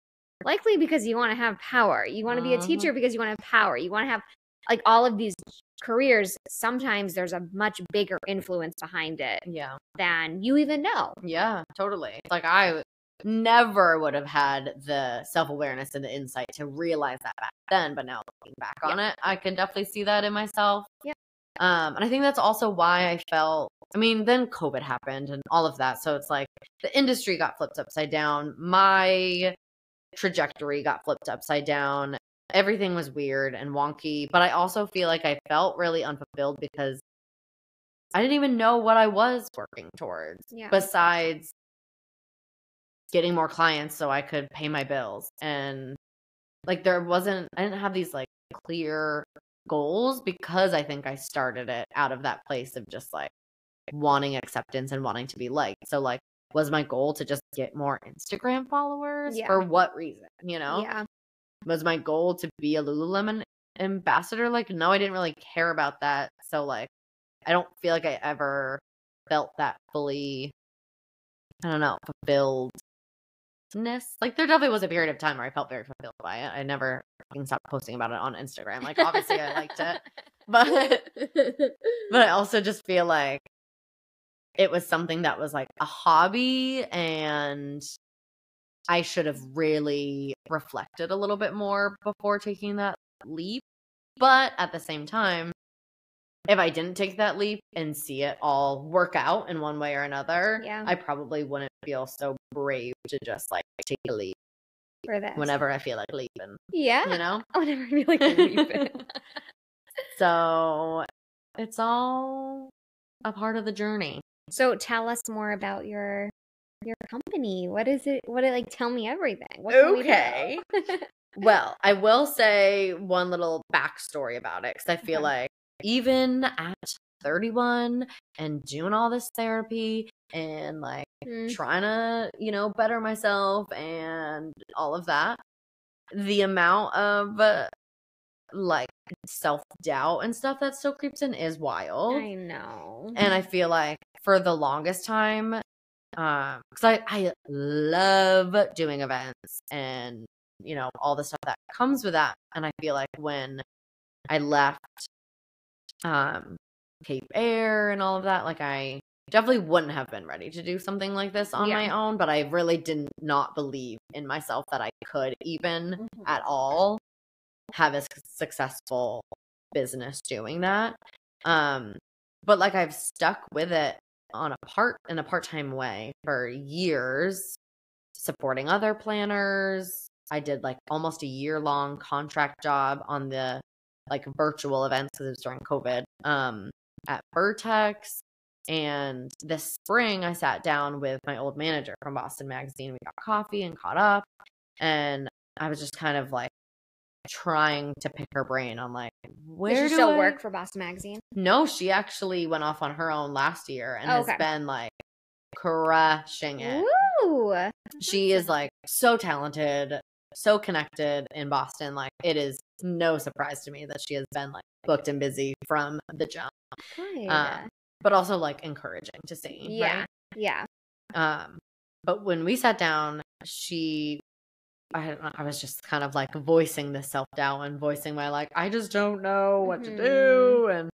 likely because you want to have power. You want to be a Mhm. teacher because you want to have power. You want to have like all of these careers. Sometimes there's a much bigger influence behind it yeah than you even know. Yeah, totally. Like I never would have had the self-awareness and the insight to realize that back then, but now looking back on it, I can definitely see that in myself. Yeah. Um, and I think that's also why I felt I mean, then COVID happened and all of that. So it's like the industry got flipped upside down. My trajectory got flipped upside down. Everything was weird and wonky, but I also feel like I felt really unfulfilled because I didn't even know what I was working towards Yeah. besides getting more clients so I could pay my bills. And like there wasn't I didn't have these like clear goals because I think I started it out of that place of just like wanting acceptance and wanting to be liked. So like was my goal to just get more Instagram followers Yeah. for what reason, you know? Yeah. Was my goal to be a Lululemon ambassador? Like no, I didn't really care about that. So like I don't feel like I ever felt that fully I don't know, fulfilled like there definitely was a period of time where I felt very fulfilled by it. I never fucking stopped posting about it on Instagram. Like obviously I liked it. But but I also just feel like it was something that was like a hobby and I should have really reflected a little bit more before taking that leap. But at the same time, if I didn't take that leap and see it all work out in one way or another, Yeah. I probably wouldn't feel so brave to just like take a leap For this. whenever I feel like leaving. Yeah. You know? Whenever I feel like leaving. so it's all a part of the journey. So tell us more about your your company. What is it? What it like? Tell me everything. What can we? Okay. Well, I will say one little backstory about it because I feel Okay. like even at 31 and doing all this therapy and like Mm, trying to, you know, better myself and all of that, the amount of uh, like self doubt and stuff that still creeps in is wild. I know. And I feel like for the longest time, um, because I, I love doing events and you know all the stuff that comes with that. And I feel like when I left um Cape Air and all of that, like I definitely wouldn't have been ready to do something like this on Yeah. my own, but I really did not believe in myself that I could even Mhm. at all have a successful business doing that. Um, but like I've stuck with it on a part in a part-time way for years, supporting other planners. I did like almost a year long contract job on the like virtual events because it was during COVID um, at Vertex. And this spring, I sat down with my old manager from Boston Magazine. We got coffee and caught up. And I was just kind of like trying to pick her brain on like, where Does she do still I- work for Boston Magazine? No, she actually went off on her own last year and Oh, has been like crushing it. Ooh. She is like so talented, so connected in Boston. Like it is no surprise to me that she has been like booked and busy from the jump. Um, but also like encouraging to see. yeah. right? Yeah. Um, but when we sat down, she, I don't know, I was just kind of like voicing this self doubt and voicing my like, I just don't know what Mhm. to do. And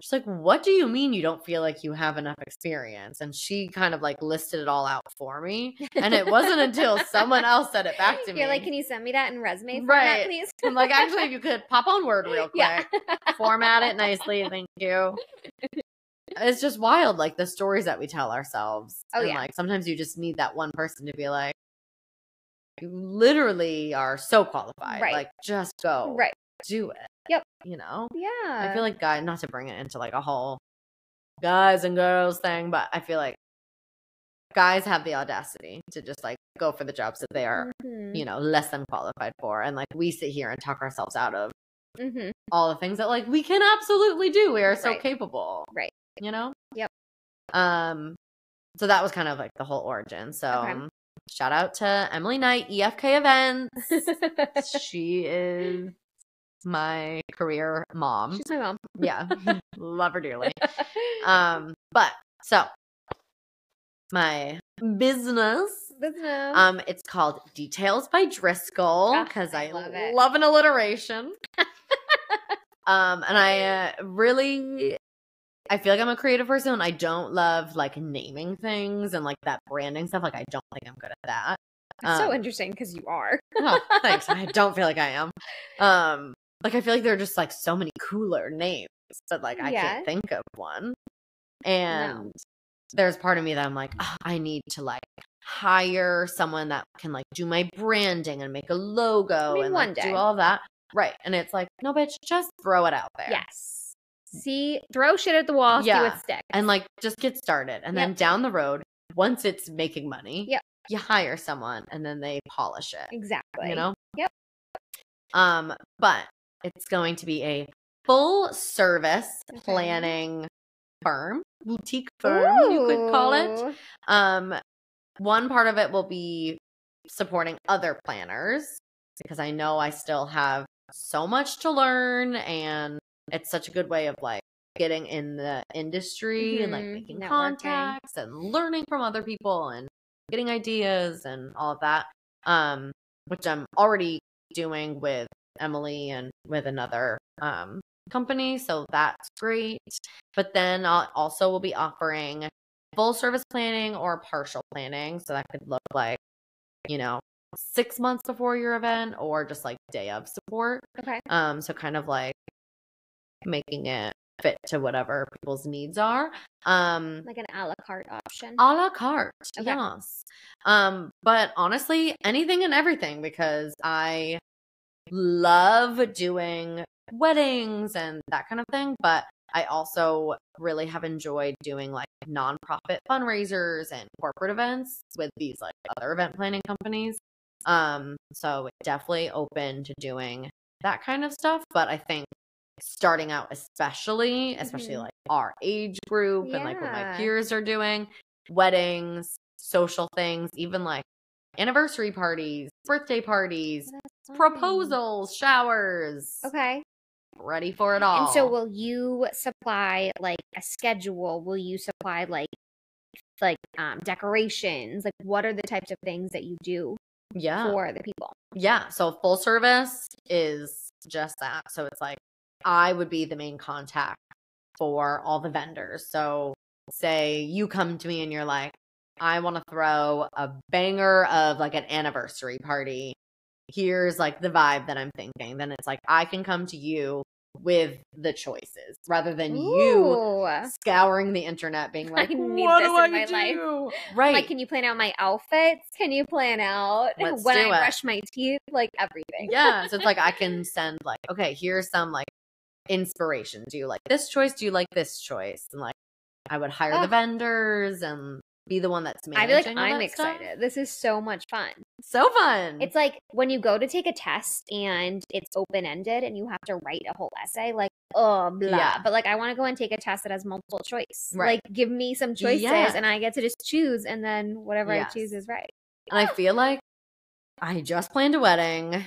she's like, What do you mean you don't feel like you have enough experience? And she kind of like listed it all out for me. And it wasn't until someone else said it back to me. You're like, can you send me that in resume format, Right. please? I'm like, actually, if you could pop on Word real quick, yeah. format it nicely, thank you. It's just wild, like the stories that we tell ourselves. Oh, and yeah. like sometimes you just need that one person to be like, you literally are so qualified. Right. Like, just go, Right. do it. Yep. You know, Yeah. I feel like guys, not to bring it into like a whole guys and girls thing, but I feel like guys have the audacity to just like go for the jobs that they are, Mhm. you know, less than qualified for, and like we sit here and talk ourselves out of Mhm. all the things that like we can absolutely do. We are so Right. capable. Right. You know? Yep. Um so that was kind of like the whole origin. So Okay. um, shout out to Emily Knight, EFK events. she is my career mom. She's my mom. Yeah. Love her dearly. Um but so my business Business. um, it's called Details by Driscoll Ah, because I I, love love an alliteration. um, and I uh, really, I feel like I'm a creative person. I don't love like naming things and like that branding stuff. Like I don't think I'm good at that. It's so um, interesting because you are. Oh, thanks. I don't feel like I am. Um, like I feel like there are just like so many cooler names, but like I Yeah. can't think of one. And there's part of me that I'm like, "Ah, I need to like hire someone that can like do my branding and make a logo mean, and one like, day. do all that. Right. And it's like, no, bitch, just throw it out there. Yes. See, throw shit at the wall, see Yeah. what sticks. And like just get started. And then down the road, once it's making money, Yep. you hire someone and then they polish it. exactly. You know? Yep. Um, but it's going to be a full service Okay. planning firm, boutique firm, you could call it. Um, one part of it will be supporting other planners because I know I still have so much to learn and it's such a good way of like getting in the industry and like Mhm, making networking. contacts and learning from other people and getting ideas and all of that. Um, which I'm already doing with Emily and with another um company, so that's great. But then I also will be offering full service planning or partial planning. So that could look like, you know, six months before your event or just like day of support. Okay. Um, so kind of like making it fit to whatever people's needs are. Um like an a la carte option. a la carte. Okay. Yes. Um, but honestly, anything and everything because I love doing weddings and that kind of thing. But I also really have enjoyed doing like nonprofit fundraisers and corporate events with these like other event planning companies. Um, so definitely open to doing that kind of stuff. But I think starting out especially, especially Mhm. like our age group and like what my peers are doing, weddings, social things, even like anniversary parties, birthday parties, That's fun. proposals, showers. Okay. Ready for it all. And so will you supply like a schedule? Will you supply like like um decorations? Like what are the types of things that you do yeah. for the people? Yeah. So full service is just that. So it's like I would be the main contact for all the vendors. So say you come to me and you're like, I want to throw a banger of like an anniversary party. Here's like the vibe that I'm thinking. Then it's like I can come to you with the choices rather than you scouring the internet being like, need what this do I in my life." do? Right. Like, can you plan out my outfits? Can you plan out Let's when I it. brush my teeth? Like everything. yeah so it's like i can send like okay here's some like inspiration do you like this choice do you like this choice and like i would hire Ah. the vendors and be the one that's I feel like managing I'm that stuff. excited. This is so much fun. so fun It's like when you go to take a test and it's open ended and you have to write a whole essay, like, oh, blah. Yeah. But like, I want to go and take a test that has multiple choice. Right. Like, give me some choices Yeah. and I get to just choose, and then whatever Yes. I choose is right. and i feel like i just planned a wedding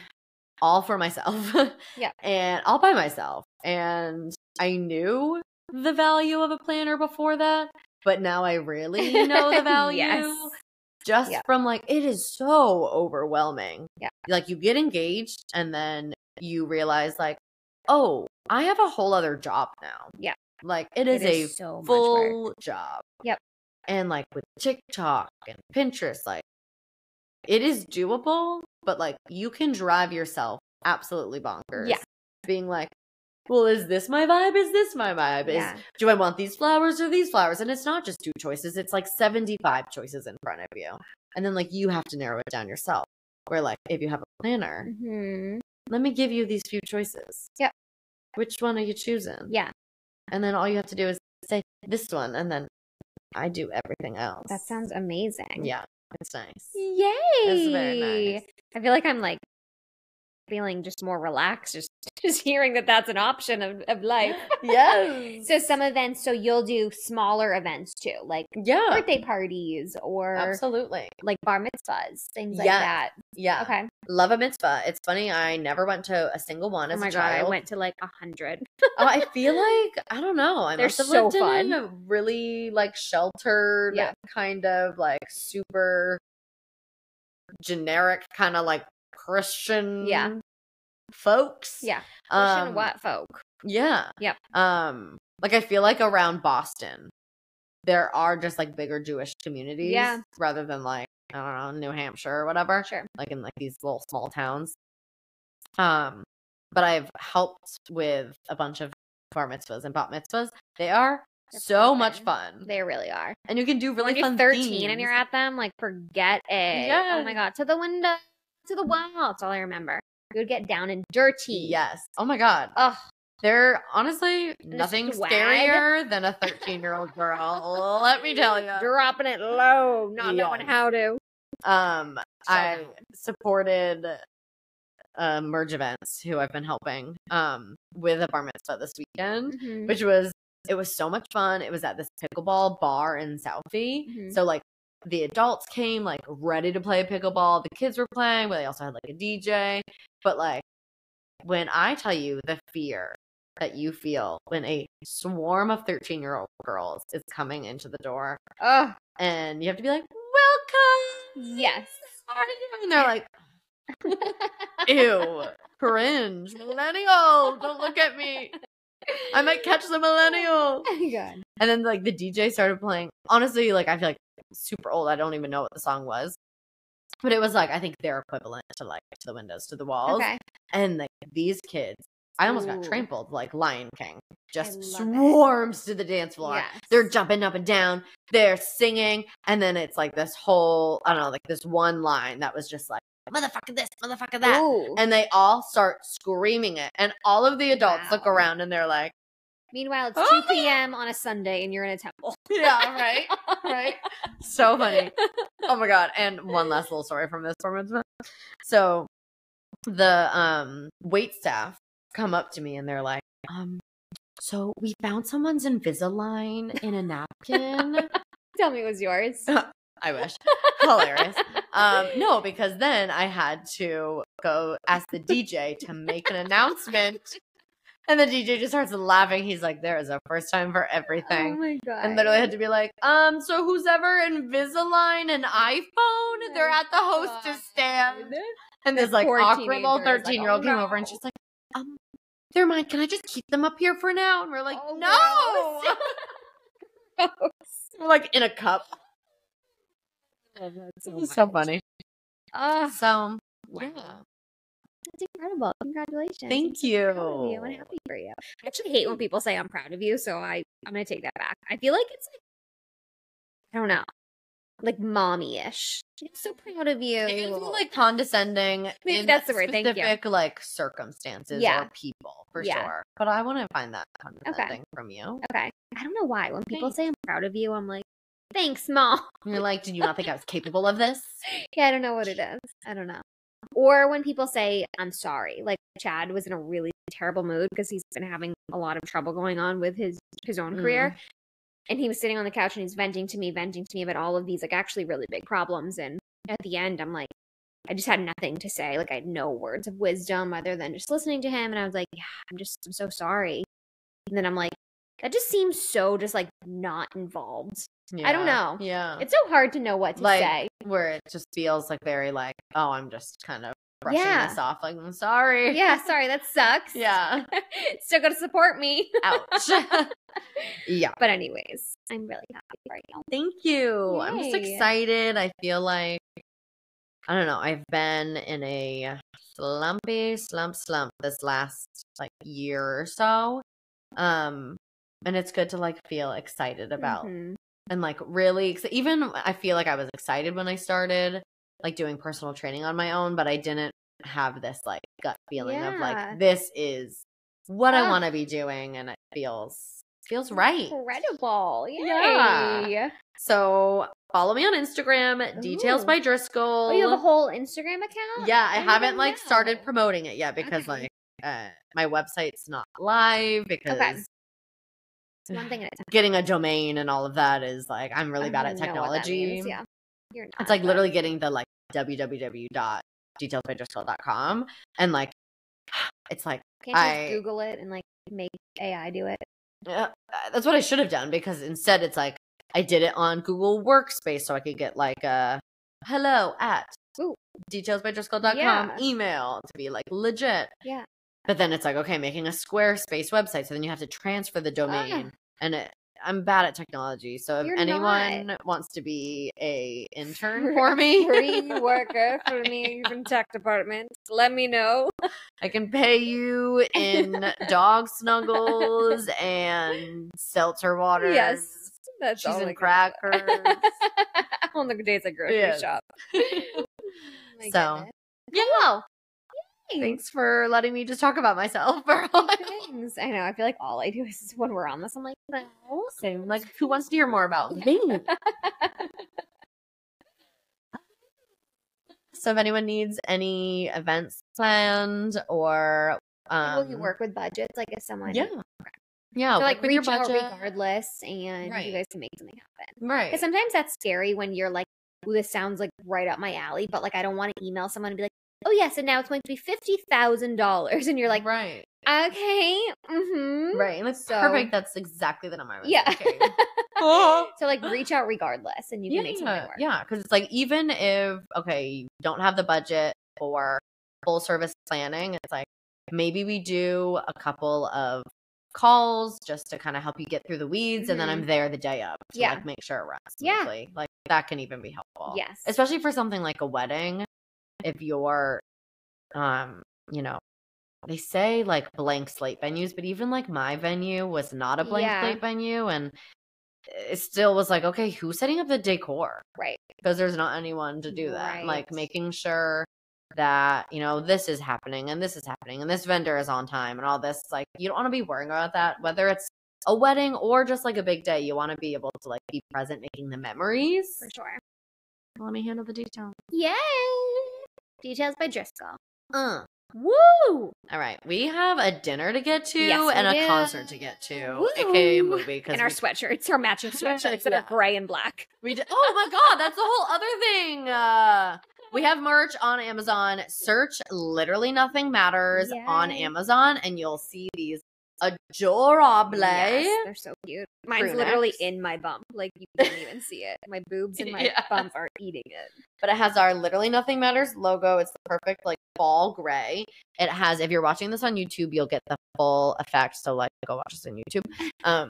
all for myself Yeah. and all by myself and i knew the value of a planner before that but now i really know the value Yes. just Yeah. from like it is so overwhelming. Yeah. Like you get engaged and then you realize like, oh, I have a whole other job now. Yeah. Like it is, It is a so full job. Yep. And like with TikTok and Pinterest, like it is doable, but like you can drive yourself absolutely bonkers. Yeah. Being like, well, is this my vibe? Is this my vibe? Is Yeah. do I want these flowers or these flowers? And it's not just two choices, it's like 75 choices in front of you. And then like you have to narrow it down yourself. Where like if you have a planner, hmm let me give you these few choices. Yep. Which one are you choosing? Yeah. And then all you have to do is say this one and then I do everything else. That sounds amazing. Yeah. It's nice. Yay. It's very nice. I feel like I'm like feeling just more relaxed just just hearing that that's an option of, of life. yes. So some events, so you'll do smaller events too, like yeah. birthday parties or Absolutely. like bar mitzvahs, things like Yeah. that. Yeah. Okay. Love a mitzvah. It's funny. I never went to a single one Oh as my a god, I went to like a hundred. Oh, I feel like I don't know. I They're must have so lived fun. in a really like sheltered, Yeah. kind of like super generic, kind of like Christian, Yeah. folks. Yeah. Christian Um, what folk? Yeah. Yep. Um, like I feel like around Boston, there are just like bigger Jewish communities, Yeah. rather than like I don't know New Hampshire or whatever Sure. like in like these little small towns. Um, but I've helped with a bunch of bar mitzvahs and bat mitzvahs. They are They're so much fun. fun, They really are. and you can do really when you're fun. 13 and you're at them, like forget it. Oh my god, to the window, to the wall. That's all I remember. You would get down and dirty. yes. Oh my god, Oh, they're honestly nothing swag. scarier than a 13 year old girl. Let me tell you. dropping it low, not knowing how to. Um, So I supported uh, Merge Events, who I've been helping um with a bar mitzvah this weekend. Mhm. which was it was so much fun. It was at this pickleball bar in Southie. Mhm. So like the adults came like ready to play pickleball. The kids were playing, but they also had like a DJ. But like when I tell you the fear that you feel when a swarm of 13 year old girls is coming into the door Oh, and you have to be like, Welcome. yes. How are you?" And they're like, Ew, cringe, millennial. Don't look at me. I might catch the millennial. Oh god. And then like the DJ started playing. Honestly, like I feel like super old. I don't even know what the song was. But it was like I think their equivalent to like to the windows, to the walls. Okay. And like these kids, I almost got trampled like Lion King. just love it. swarms to the dance floor. Yes. They're jumping up and down, they're singing, and then it's like this whole, I don't know, like this one line that was just like, motherfucker this, motherfucker that. Ooh. And they all start screaming it. And all of the adults look around and they're like, Meanwhile, it's Oh 2 p.m. on a Sunday and you're in a temple. Yeah, right, right. So funny. Oh my god! And one last little story from this mitzvah. So the um wait staff come up to me and they're like, um, so we found someone's Invisalign in a napkin. Tell me it was yours. I wish. Hilarious. Um, no, because then I had to go ask the DJ to make an announcement. And the DJ just starts laughing. He's like, there is a first time for everything. Oh my god. and literally had to be like, um, so who's ever Invisalign an iPhone? They're at the hostess stand. And this like awkward little teenager is like, 13 year old "Oh, came over and she's like, um, they're mine. Can I just keep them up here for now? And we're like, Oh, no. we're like in a cup. Oh, that's so, It's so funny. Ah, So, Wow. yeah. that's incredible. Congratulations. I'm Thank so proud of you. you. I'm happy for you. I actually hate when people say I'm proud of you, so I I'm gonna take that back. I feel like it's like I don't know, like mommy-ish. I'm so proud of you. It can feel like condescending. Maybe in that's the word, thank you. Specific like circumstances Yeah. or people for Yeah. sure. But I want to find that condescending from you. okay. I don't know why when people Thanks. say I'm proud of you, I'm like, thanks, mom. You're like, did you not think I was capable of this? Yeah, I don't know what it is. I don't know. Or when people say, I'm sorry. Like Chad was in a really terrible mood because he's been having a lot of trouble going on with his his own career. Mm. And he was sitting on the couch and he's venting to me, venting to me about all of these like actually really big problems. And at the end, I'm like, I just had nothing to say. Like I had no words of wisdom other than just listening to him. And I was like, Yeah, I'm just I'm so sorry. And then I'm like, that just seems so just like not involved. I don't know. Yeah. It's so hard to know what to like say. where it just feels like very like, oh, I'm just kind of brushing Yeah. this off. Like, I'm sorry. Yeah, sorry, that sucks. Yeah. Still gotta support me. Ouch. yeah. But anyways, I'm really happy for you. Thank you. I'm just excited. I feel like I don't know. I've been in a slumpy slump slump this last like year or so. Um and it's good to like feel excited about Mhm. and like really even I feel like I was excited when I started like doing personal training on my own, but I didn't have this like gut feeling of like this is what I Ah. want to be doing and it feels feels right. Incredible. Yay. Yeah. So follow me on Instagram, details by Driscoll. Oh, you have a whole Instagram account? yeah, I didn't haven't like started promoting it yet because Okay. like uh my website's not live because It's one thing at a time. getting a domain and all of that is like I'm really I bad at even know what that technology. means, Yeah. You're not. It's like but- literally getting the like www.detailsbydriscoll.com and like it's like Can't you just I- Google it and like make AI do it? Yeah, uh, that's what I should have done because instead it's like I did it on Google Workspace so I could get like a hello at Ooh. Yeah. email to be like legit. Yeah. But then it's like, okay, making a Squarespace website. So then you have to transfer the ah. domain. And it, I'm bad at technology. So if You're anyone wants to be a intern for me, Free worker for me from tech department. Let me know. I can pay you in dog snuggles and seltzer water. Yes. That's Cheese all I about. crackers. on the days at grocery Yes. shop. Oh So, goodness. Yeah. Thanks for letting me just talk about myself for all my Thanks. I know. I feel like all I do is when we're on this, I'm like, no. Same. Like, who wants to hear more about me? So, if anyone needs any events planned or um, Will you work with budgets? Like if someone, Yeah, yeah. so like with your out budget. regardless, and Right. you guys can make something happen. right? Because sometimes that's scary when you're like, "Ooh, this sounds like right up my alley," but like I don't want to email someone and be like, "Oh yes, and now it's going to be fifty thousand dollars," and you're like, right, "Okay, mm-hmm, right. And it's So- perfect. That's exactly the number I was yeah." thinking. So like reach out regardless, and you can make something yeah, work. yeah. Because it's like even if okay, you don't have the budget for full service planning, it's like maybe we do a couple of calls just to kind of help you get through the weeds, and then I'm there the day of to Yeah. like make sure it runs Yeah. Like that can even be helpful. Yes. especially for something like a wedding. If you're, um, you know, they say like blank slate venues, but even like my venue was not a blank Yeah. slate venue, and it still was like, okay, who's setting up the decor? Right. Because there's not anyone to do that. Like making sure that you know this is happening and this is happening and this vendor is on time and all this. Like you don't want to be worrying about that, whether it's a wedding or just like a big day. You want to be able to like be present, making the memories. For sure. Let me handle the details. Yay! Details by Driscoll. Uh. Woo! All right, we have a dinner to get to Yes, and a do. concert to get to, aka a movie. Because And our sweatshirts, our matching sweatshirts that Yeah. are gray and black. we did. Oh my god, that's the whole other thing. Uh, we have merch on Amazon. Search "Literally Nothing Matters" on Amazon, and you'll see these adorable. Yes, they're so cute. Mine's crew literally in my bump. Like you can't even see it. My boobs and my Yeah. bump are eating it. but it has our literally nothing matters logo it's the perfect like fall gray it has if you're watching this on youtube you'll get the full effect so like go watch this on youtube um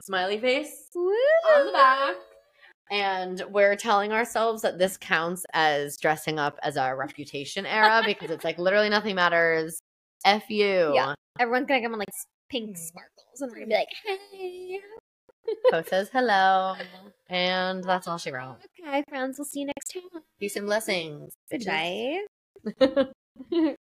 smiley face on the back and we're telling ourselves that this counts as dressing up as our reputation era because it's like literally nothing matters f you Yeah. Everyone's gonna come on like pink Mm. sparkles, and we're gonna be like, "Hey, Post says hello and that's all she wrote okay, friends, we'll see you next time." peace and blessings Good night.